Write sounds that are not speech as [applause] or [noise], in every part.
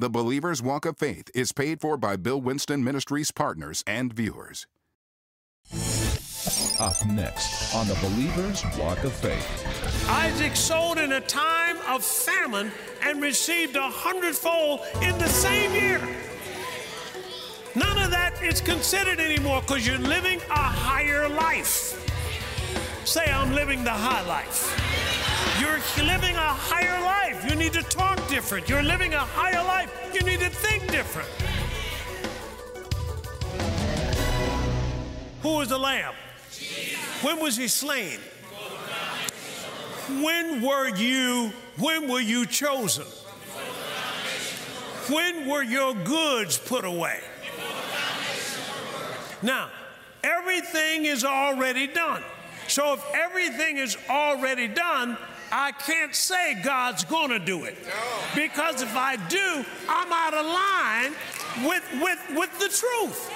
The Believer's Walk of Faith is paid for by Bill Winston Ministries partners and viewers. Up next on the Believer's Walk of Faith. Isaac sold in a time of famine and received a hundredfold in the same year. None of that is considered anymore because you're living a higher life. Say, I'm living the high life. You're living a higher life. You need to talk different. You're living a higher life. You need to think different. Who was the lamb? When was he slain? When were you when were you chosen? When were your goods put away? Now, everything is already done. So if everything is already done, I can't say God's going to do it. Because if I do, I'm out of line with, with, with the truth.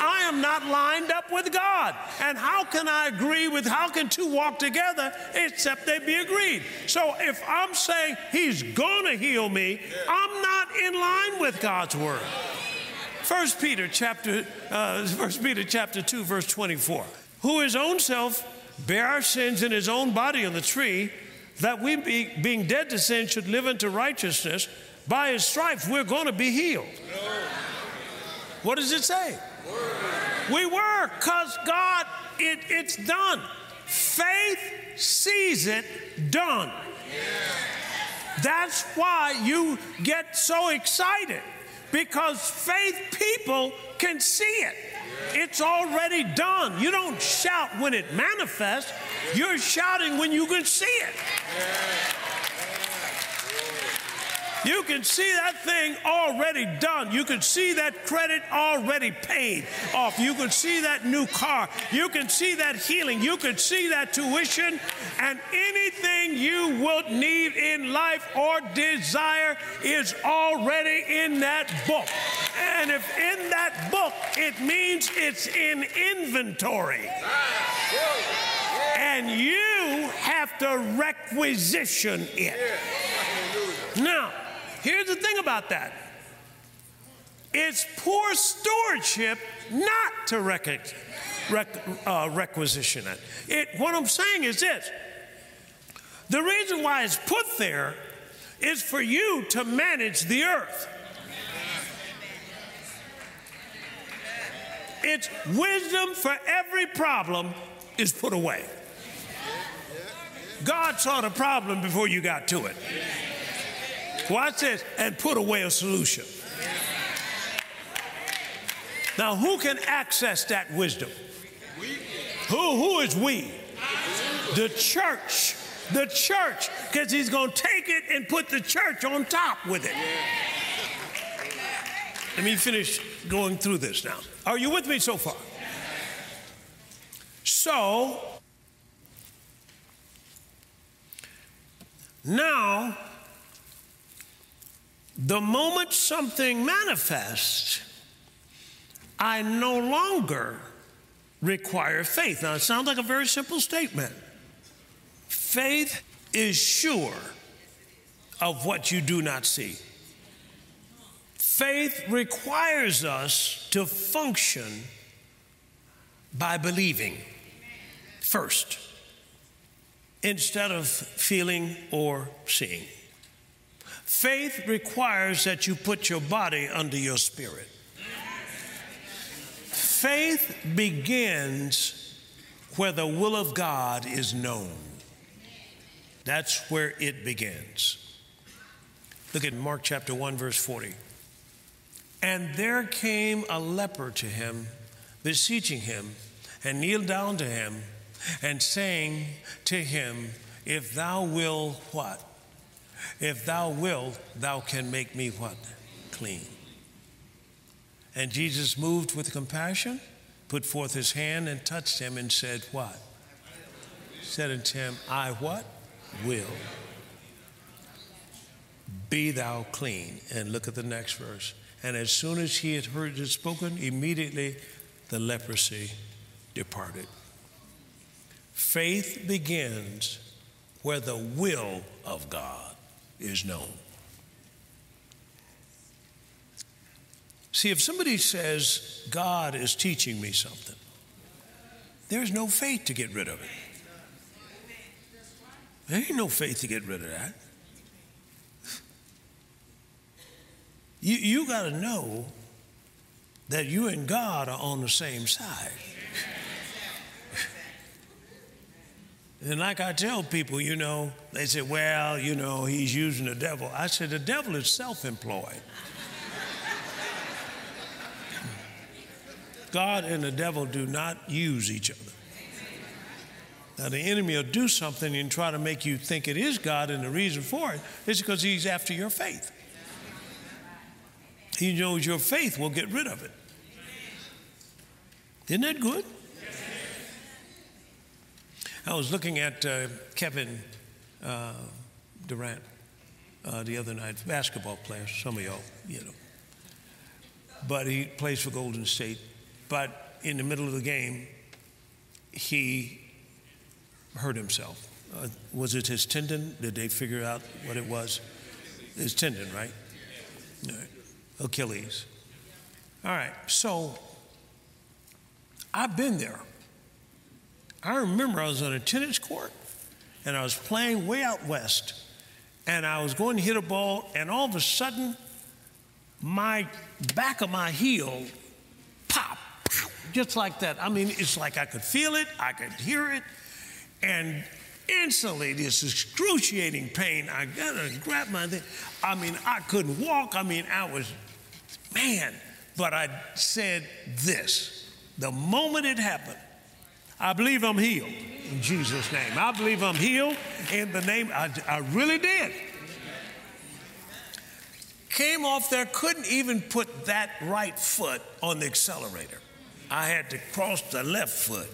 I am not lined up with God. And how can I agree with, how can two walk together except they be agreed? So if I'm saying He's going to heal me, I'm not in line with God's word. First Peter chapter, uh, First Peter chapter 2, verse 24. Who his own self bear our sins in his own body on the tree, that we, be, being dead to sin, should live unto righteousness. By his stripes, we're going to be healed. What does it say? We were, because God, it, it's done. Faith sees it done. That's why you get so excited because faith people can see it. It's already done. You don't shout when it manifests, you're shouting when you can see it. You can see that thing already done. You can see that credit already paid off. You can see that new car. You can see that healing. You can see that tuition. And anything you would need in life or desire is already in that book. And if in that book, it means it's in inventory. And you have to requisition it. Now, Here's the thing about that it's poor stewardship not to rec- rec- uh, requisition it. it. What I'm saying is this the reason why it's put there is for you to manage the earth. It's wisdom for every problem is put away. God saw the problem before you got to it. Watch this and put away a solution. Now, who can access that wisdom? Who, who is we? The church. The church, because he's going to take it and put the church on top with it. Let me finish going through this now. Are you with me so far? So, now, the moment something manifests, I no longer require faith. Now, it sounds like a very simple statement. Faith is sure of what you do not see. Faith requires us to function by believing first, instead of feeling or seeing. Faith requires that you put your body under your spirit. Faith begins where the will of God is known. That's where it begins. Look at Mark chapter 1, verse 40. And there came a leper to him, beseeching him, and kneeled down to him, and saying to him, If thou wilt what? If thou wilt, thou can make me what? Clean. And Jesus, moved with compassion, put forth his hand and touched him and said, What? Said unto him, I what? Will. Be thou clean. And look at the next verse. And as soon as he had heard it spoken, immediately the leprosy departed. Faith begins where the will of God is known. See, if somebody says, God is teaching me something, there's no faith to get rid of it. There ain't no faith to get rid of that. You, you got to know that you and God are on the same side. And like I tell people, you know, they say, well, you know, he's using the devil. I said, the devil is self employed. God and the devil do not use each other. Now, the enemy will do something and try to make you think it is God, and the reason for it is because he's after your faith. He knows your faith will get rid of it. Isn't that good? I was looking at uh, Kevin uh, Durant uh, the other night, basketball player, some of y'all, you know. But he plays for Golden State. But in the middle of the game, he hurt himself. Uh, was it his tendon? Did they figure out what it was? His tendon, right? right. Achilles. All right, so I've been there. I remember I was on a tennis court and I was playing way out west and I was going to hit a ball and all of a sudden my back of my heel pop just like that. I mean, it's like I could feel it, I could hear it, and instantly this excruciating pain. I got to grab my thing. I mean, I couldn't walk. I mean, I was, man. But I said this the moment it happened, I believe I'm healed in Jesus' name. I believe I'm healed in the name, I, I really did. Came off there, couldn't even put that right foot on the accelerator. I had to cross the left foot.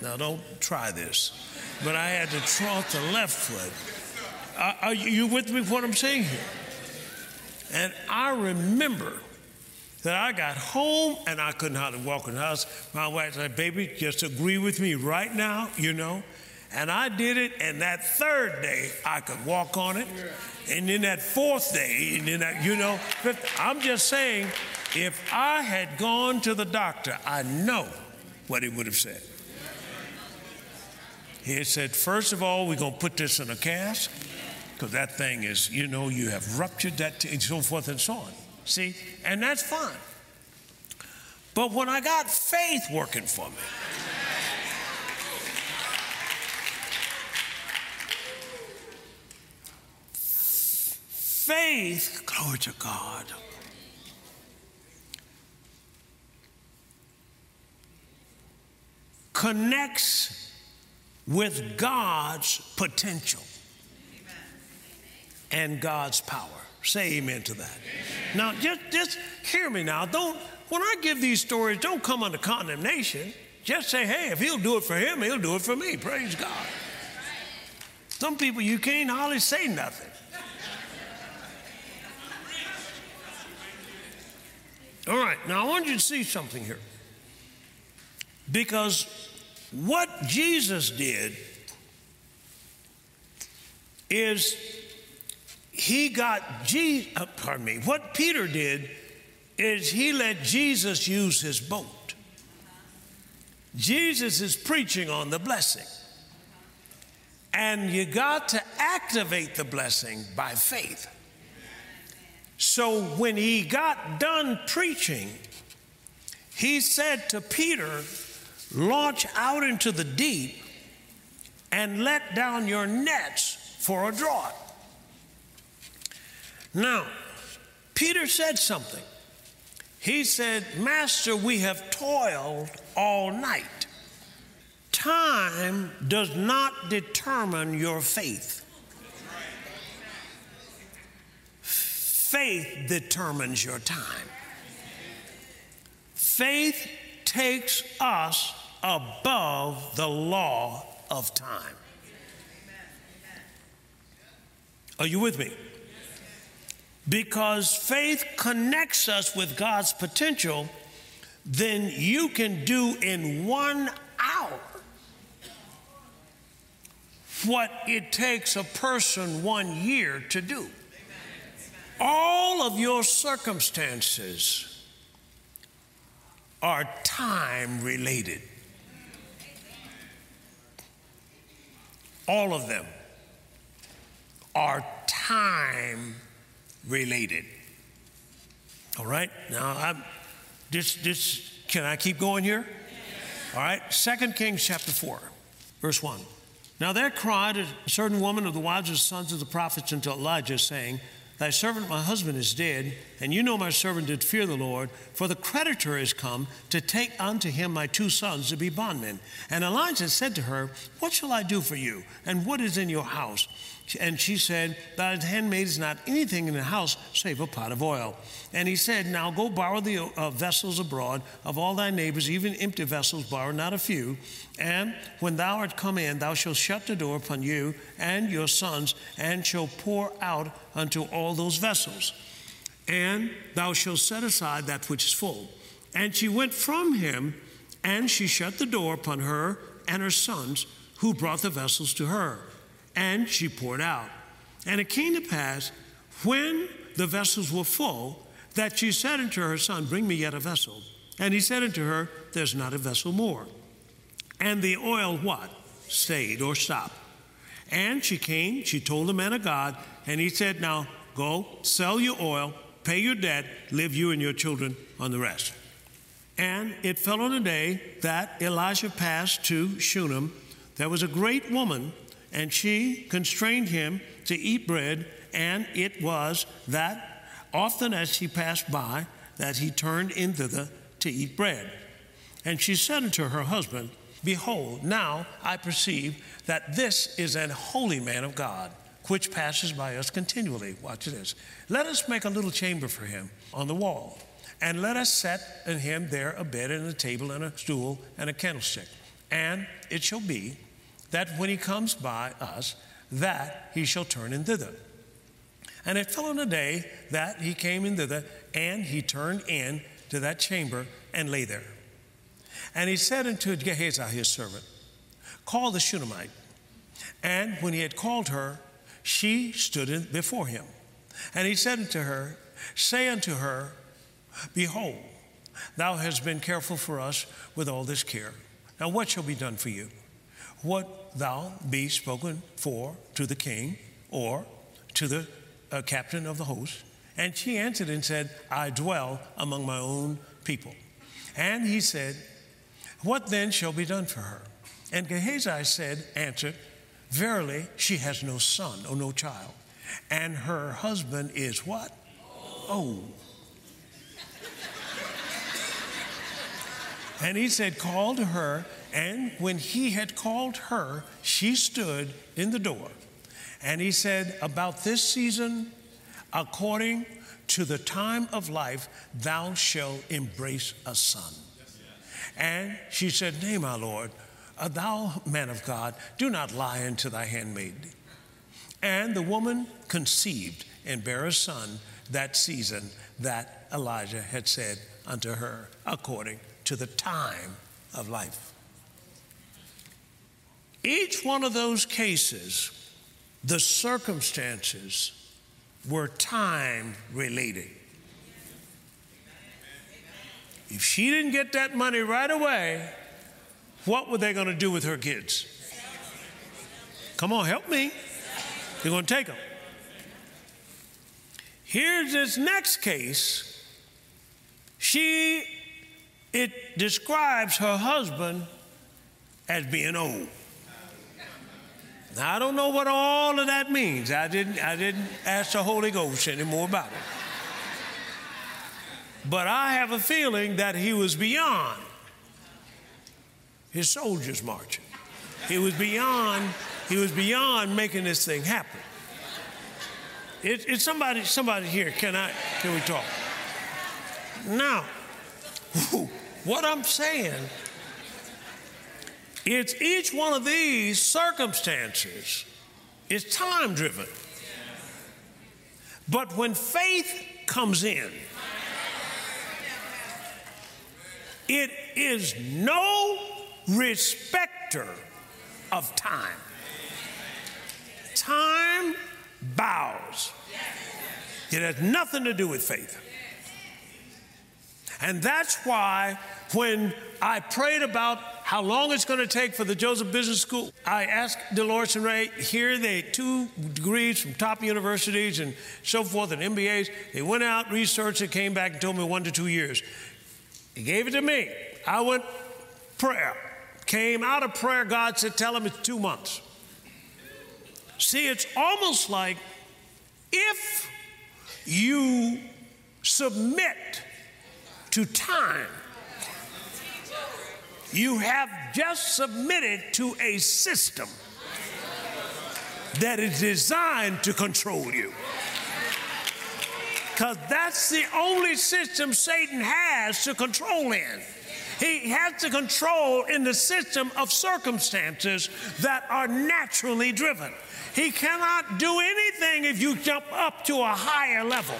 Now, don't try this, but I had to cross the left foot. Uh, are you with me what I'm saying here? And I remember that I got home and I couldn't hardly walk in the house. My wife said, Baby, just agree with me right now, you know. And I did it, and that third day I could walk on it. And then that fourth day, and then that, you know, fifth, I'm just saying, if I had gone to the doctor, I know what he would have said. He said, first of all, we're going to put this in a cast because that thing is, you know, you have ruptured that, t- and so forth and so on. See? And that's fine. But when I got faith working for me, faith, glory to God. connects with God's potential and God's power. Say amen to that. Now, just, just hear me now. Don't, when I give these stories, don't come under condemnation. Just say, hey, if he'll do it for him, he'll do it for me. Praise God. Some people, you can't hardly say nothing. All right, now I want you to see something here. Because what Jesus did is he got Jesus, uh, pardon me, what Peter did is he let Jesus use his boat. Jesus is preaching on the blessing. And you got to activate the blessing by faith. So when he got done preaching, he said to Peter, Launch out into the deep and let down your nets for a draught. Now, Peter said something. He said, Master, we have toiled all night. Time does not determine your faith. Faith determines your time. Faith takes us above the law of time. Are you with me? Because faith connects us with God's potential, then you can do in one hour what it takes a person one year to do. All of your circumstances are time related. All of them are time related. All right? Now, I'm, this, this, can I keep going here? All right? Second Kings chapter 4, verse 1. Now there cried a certain woman of the wives of the sons of the prophets unto Elijah, saying, Thy servant, my husband, is dead, and you know my servant did fear the Lord, for the creditor is come to take unto him my two sons to be bondmen. And Elijah said to her, What shall I do for you? And what is in your house? And she said, Thy handmaid is not anything in the house save a pot of oil. And he said, Now go borrow the uh, vessels abroad of all thy neighbors, even empty vessels, borrow not a few. And when thou art come in, thou shalt shut the door upon you and your sons, and shall pour out unto all those vessels. And thou shalt set aside that which is full. And she went from him, and she shut the door upon her and her sons, who brought the vessels to her and she poured out. And it came to pass, when the vessels were full, that she said unto her son, Bring me yet a vessel. And he said unto her, There's not a vessel more. And the oil what? Stayed or stopped. And she came, she told the man of God, and he said, Now go, sell your oil, pay your debt, live you and your children on the rest. And it fell on a day that Elijah passed to Shunem. There was a great woman and she constrained him to eat bread, and it was that often as he passed by, that he turned in thither to eat bread. And she said unto her husband, Behold, now I perceive that this is an holy man of God, which passes by us continually. Watch this. Let us make a little chamber for him on the wall, and let us set in him there a bed and a table and a stool and a candlestick. And it shall be that when he comes by us, that he shall turn in thither. And it fell on a day that he came in thither, and he turned in to that chamber and lay there. And he said unto Gehazi his servant, Call the Shunammite. And when he had called her, she stood before him. And he said unto her, Say unto her, Behold, thou hast been careful for us with all this care. Now what shall be done for you? What thou be spoken for to the king or to the uh, captain of the host? And she answered and said, I dwell among my own people. And he said, What then shall be done for her? And Gehazi said, answered, Verily, she has no son or no child, and her husband is what? Old. and he said, Call to her and when he had called her, she stood in the door. And he said, About this season, according to the time of life, thou shalt embrace a son. And she said, Nay, my Lord, uh, thou man of God, do not lie unto thy handmaid. And the woman conceived and bare a son that season that Elijah had said unto her, according to the time of life. Each one of those cases, the circumstances were time related. If she didn't get that money right away, what were they going to do with her kids? Come on, help me. They're going to take them. Here's this next case. She, it describes her husband as being old. Now, I don't know what all of that means. I didn't, I didn't ask the Holy Ghost any more about it. But I have a feeling that he was beyond his soldiers marching. He was beyond, he was beyond making this thing happen. It, it's somebody, somebody here. Can I, can we talk? Now, [laughs] what I'm saying it's each one of these circumstances is time driven. But when faith comes in, it is no respecter of time. Time bows. It has nothing to do with faith. And that's why when I prayed about how long it's going to take for the Joseph Business School, I asked Dolores and Ray, here they two degrees from top universities and so forth and MBAs. They went out, researched it, came back and told me one to two years. He gave it to me. I went prayer. Came out of prayer, God said, tell him it's two months. See, it's almost like if you submit to time, you have just submitted to a system that is designed to control you. Because that's the only system Satan has to control in. He has to control in the system of circumstances that are naturally driven. He cannot do anything if you jump up to a higher level.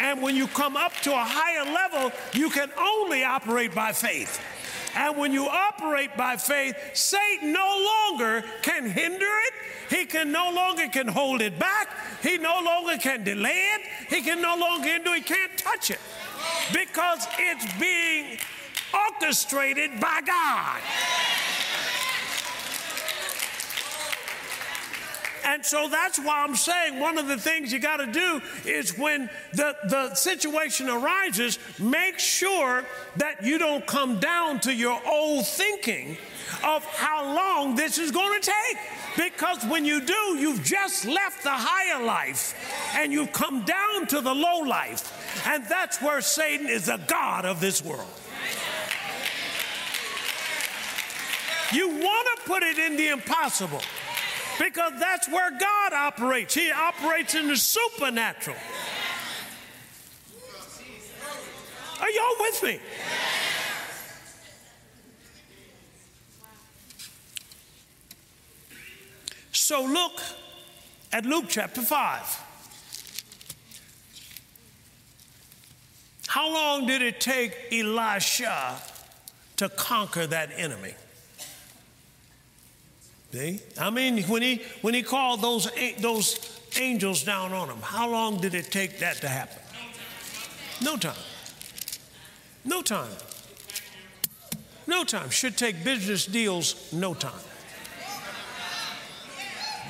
And when you come up to a higher level, you can only operate by faith. And when you operate by faith, Satan no longer can hinder it. He can no longer can hold it back. He no longer can delay it. He can no longer do. He can't touch it because it's being orchestrated by God. And so that's why I'm saying one of the things you got to do is when the, the situation arises, make sure that you don't come down to your old thinking of how long this is going to take. Because when you do, you've just left the higher life and you've come down to the low life. And that's where Satan is the God of this world. You want to put it in the impossible because that's where God operates. He operates in the supernatural. Are y'all with me? So look at Luke chapter 5. How long did it take Elisha to conquer that enemy? See? I mean, when he, when he called those, those angels down on him, how long did it take that to happen? No time. No time. No time. Should take business deals, no time.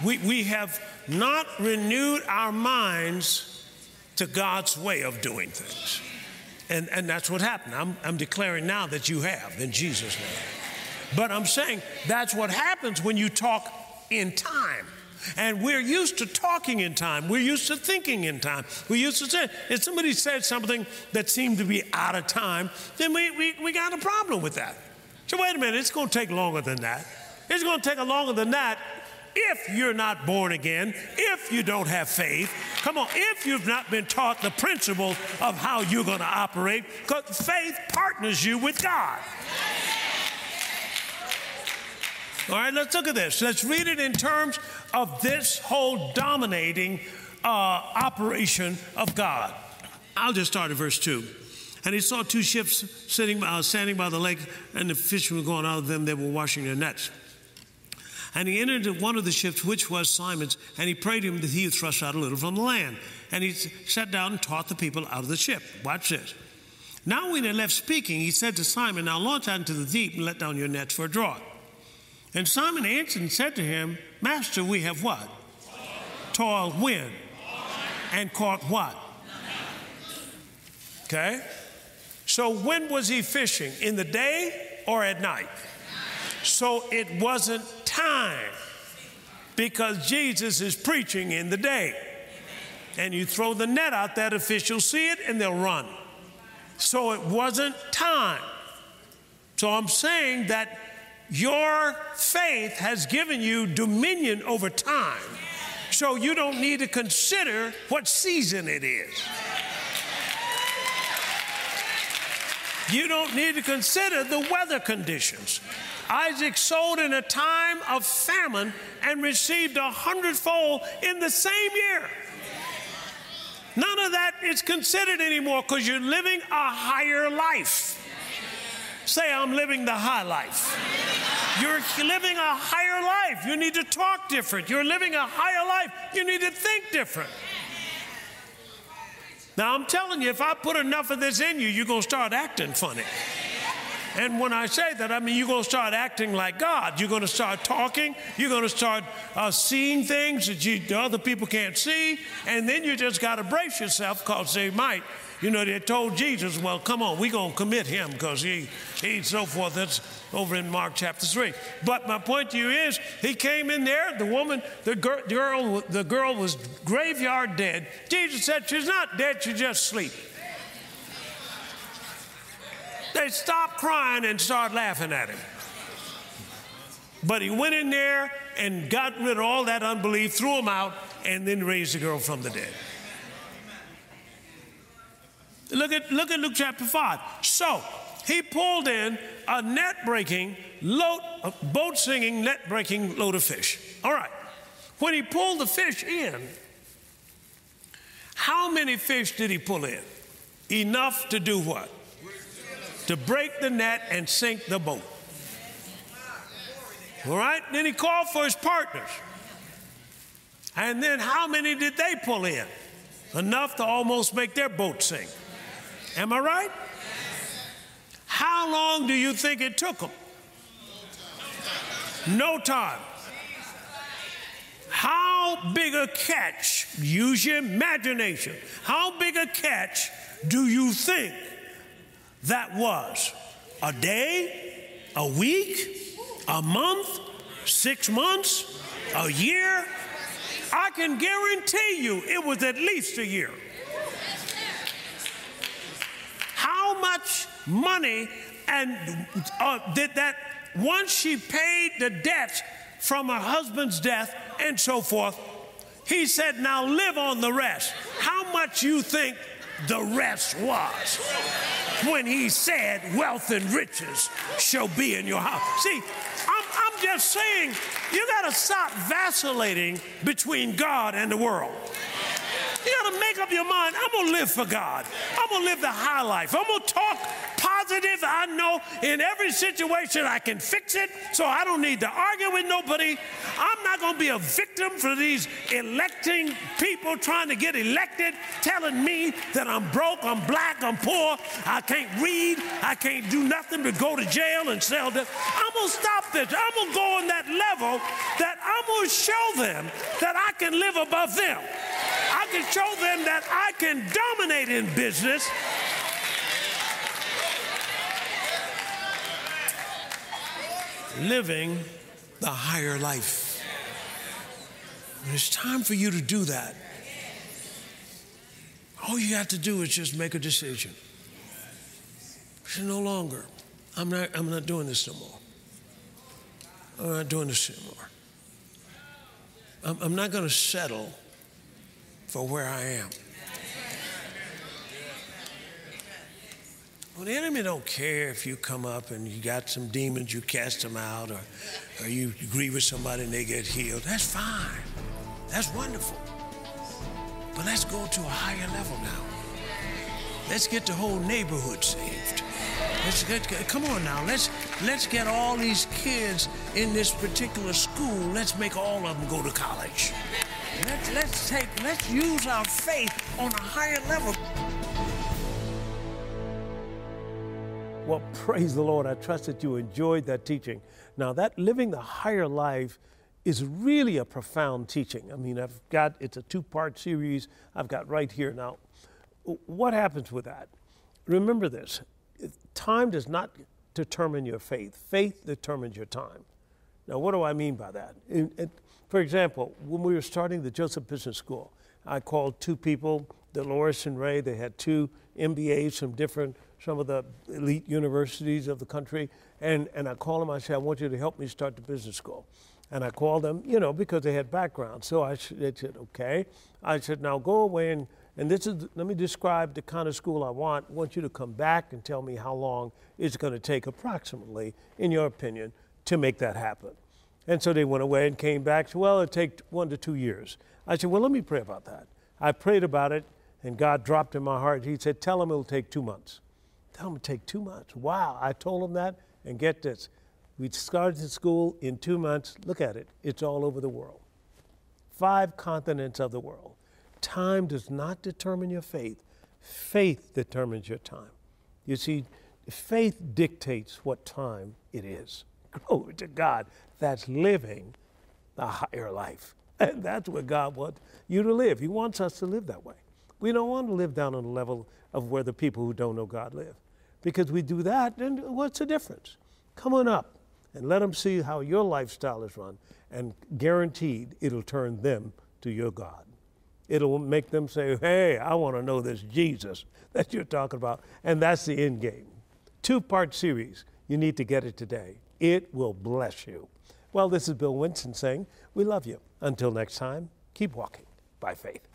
We, we have not renewed our minds to God's way of doing things. And, and that's what happened. I'm, I'm declaring now that you have in Jesus' name. But I'm saying that's what happens when you talk in time. And we're used to talking in time. We're used to thinking in time. We're used to saying, if somebody said something that seemed to be out of time, then we, we, we got a problem with that. So, wait a minute, it's going to take longer than that. It's going to take longer than that if you're not born again, if you don't have faith. Come on, if you've not been taught the principles of how you're going to operate, because faith partners you with God. All right, let's look at this. Let's read it in terms of this whole dominating uh, operation of God. I'll just start at verse 2. And he saw two ships sitting, uh, standing by the lake, and the fishermen were going out of them. They were washing their nets. And he entered into one of the ships, which was Simon's, and he prayed him that he would thrust out a little from the land. And he sat down and taught the people out of the ship. Watch this. Now, when he left speaking, he said to Simon, Now launch out into the deep and let down your nets for a draught. And Simon answered and said to him, Master, we have what? Toiled when? And caught what? Okay? So when was he fishing? In the day or at night? So it wasn't time because Jesus is preaching in the day. And you throw the net out the fish will see it and they'll run. So it wasn't time. So I'm saying that your faith has given you dominion over time. So you don't need to consider what season it is. You don't need to consider the weather conditions. Isaac sold in a time of famine and received a hundredfold in the same year. None of that is considered anymore because you're living a higher life. Say, I'm living the high life. You're living a higher life. You need to talk different. You're living a higher life. You need to think different. Now, I'm telling you, if I put enough of this in you, you're going to start acting funny. And when I say that, I mean you're going to start acting like God. You're going to start talking. You're going to start uh, seeing things that you, other people can't see. And then you just got to brace yourself because they might. You know, they told Jesus, well, come on, we're going to commit him because he, he, and so forth. That's over in Mark chapter 3. But my point to you is, he came in there, the woman, the girl, the girl was graveyard dead. Jesus said, she's not dead, she's just asleep. They stopped crying and started laughing at him. But he went in there and got rid of all that unbelief, threw him out, and then raised the girl from the dead. Look at, look at Luke chapter 5. So he pulled in a net breaking, boat singing, net breaking load of fish. All right. When he pulled the fish in, how many fish did he pull in? Enough to do what? to break the net and sink the boat. All right? Then he called for his partners. And then how many did they pull in? Enough to almost make their boat sink. Am I right? How long do you think it took them? No time. How big a catch, use your imagination, how big a catch do you think that was a day, a week, a month, six months, a year. I can guarantee you it was at least a year. How much money and uh, did that once she paid the debts from her husband's death and so forth? He said, "Now live on the rest." How much you think the rest was when he said, Wealth and riches shall be in your house. See, I'm, I'm just saying, you got to stop vacillating between God and the world. You got to make up your mind. I'm going to live for God. I'm going to live the high life. I'm going to talk positive. I know in every situation I can fix it, so I don't need to argue with nobody. I'm not going to be a victim for these electing people trying to get elected, telling me that I'm broke, I'm black, I'm poor, I can't read, I can't do nothing but go to jail and sell this. I'm going to stop this. I'm going to go on that level that I'm going to show them that I can live above them. I can show them that I can dominate in business. Living the higher life. And it's time for you to do that. All you have to do is just make a decision. Say, no longer. I'm not, I'm not doing this no more. I'm not doing this anymore. I'm, I'm not going to settle for where I am. Well, the enemy don't care if you come up and you got some demons, you cast them out, or, or you agree with somebody and they get healed. That's fine. That's wonderful. But let's go to a higher level now. Let's get the whole neighborhood saved. Let's get, come on now. Let's let's get all these kids in this particular school. Let's make all of them go to college. Let's, let's take, let's use our faith on a higher level. Well, [laughs] praise the Lord. I trust that you enjoyed that teaching. Now, that living the higher life is really a profound teaching. I mean, I've got, it's a two part series I've got right here. Now, what happens with that? Remember this time does not determine your faith, faith determines your time. Now, what do I mean by that? For example, when we were starting the Joseph Business School, I called two people, Dolores and Ray. They had two MBAs from different, some of the elite universities of the country. And, and I called them, I said, I want you to help me start the business school. And I called them, you know, because they had background. So I they said, okay. I said, now go away and, and this is, let me describe the kind of school I want. I want you to come back and tell me how long it's going to take approximately, in your opinion, to make that happen. And so they went away and came back. Said, well, it take one to two years. I said, well, let me pray about that. I prayed about it, and God dropped in my heart. He said, tell him it'll take two months. Tell him it'll take two months. Wow. I told him that, and get this. We started the school in two months. Look at it. It's all over the world. Five continents of the world. Time does not determine your faith. Faith determines your time. You see, faith dictates what time it is. Glory to God. That's living the higher life. And that's where God wants you to live. He wants us to live that way. We don't want to live down on the level of where the people who don't know God live. Because we do that, then what's the difference? Come on up and let them see how your lifestyle is run, and guaranteed it'll turn them to your God. It'll make them say, Hey, I want to know this Jesus that you're talking about. And that's the end game. Two part series. You need to get it today. It will bless you. Well, this is Bill Winston saying, We love you. Until next time, keep walking by faith.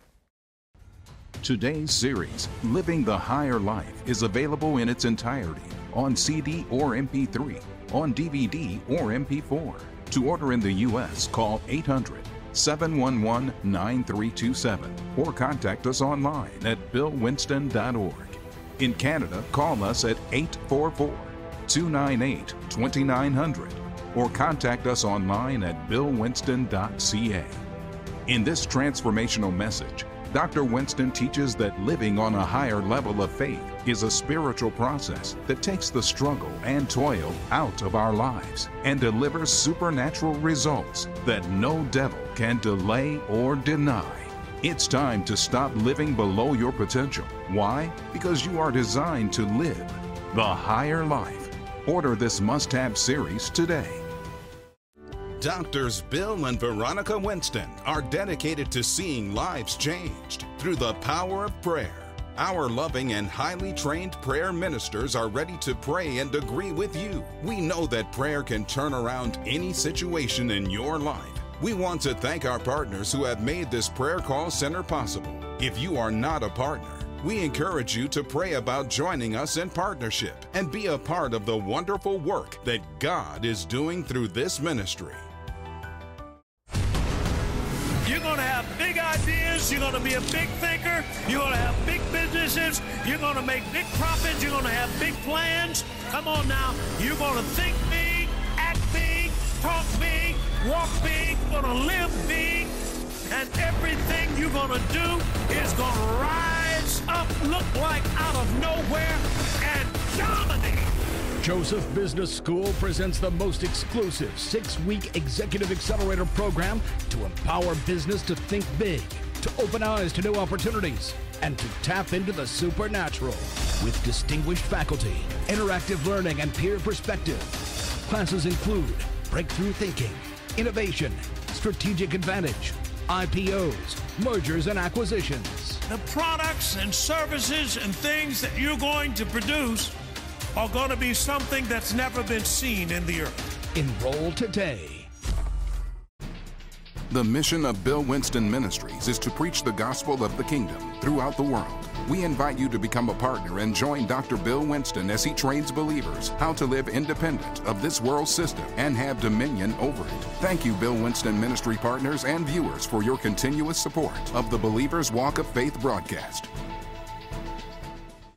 Today's series, Living the Higher Life, is available in its entirety on CD or MP3, on DVD or MP4. To order in the U.S., call 800 711 9327 or contact us online at billwinston.org. In Canada, call us at 844 298 2900 or contact us online at billwinston.ca. In this transformational message, Dr. Winston teaches that living on a higher level of faith is a spiritual process that takes the struggle and toil out of our lives and delivers supernatural results that no devil can delay or deny. It's time to stop living below your potential. Why? Because you are designed to live the higher life. Order this must have series today. Doctors Bill and Veronica Winston are dedicated to seeing lives changed through the power of prayer. Our loving and highly trained prayer ministers are ready to pray and agree with you. We know that prayer can turn around any situation in your life. We want to thank our partners who have made this prayer call center possible. If you are not a partner, we encourage you to pray about joining us in partnership and be a part of the wonderful work that God is doing through this ministry. You're going to have big ideas. You're going to be a big thinker. You're going to have big businesses. You're going to make big profits. You're going to have big plans. Come on now. You're going to think big, act big, talk big, walk big, going to live big. And everything you're going to do is going to rise up, look like out of nowhere, and dominate. Joseph Business School presents the most exclusive six week executive accelerator program to empower business to think big, to open eyes to new opportunities, and to tap into the supernatural. With distinguished faculty, interactive learning, and peer perspective. Classes include breakthrough thinking, innovation, strategic advantage, IPOs, mergers and acquisitions. The products and services and things that you're going to produce are going to be something that's never been seen in the earth. Enroll today. The mission of Bill Winston Ministries is to preach the gospel of the kingdom throughout the world. We invite you to become a partner and join Dr. Bill Winston as he trains believers how to live independent of this world system and have dominion over it. Thank you, Bill Winston Ministry partners and viewers, for your continuous support of the Believer's Walk of Faith broadcast.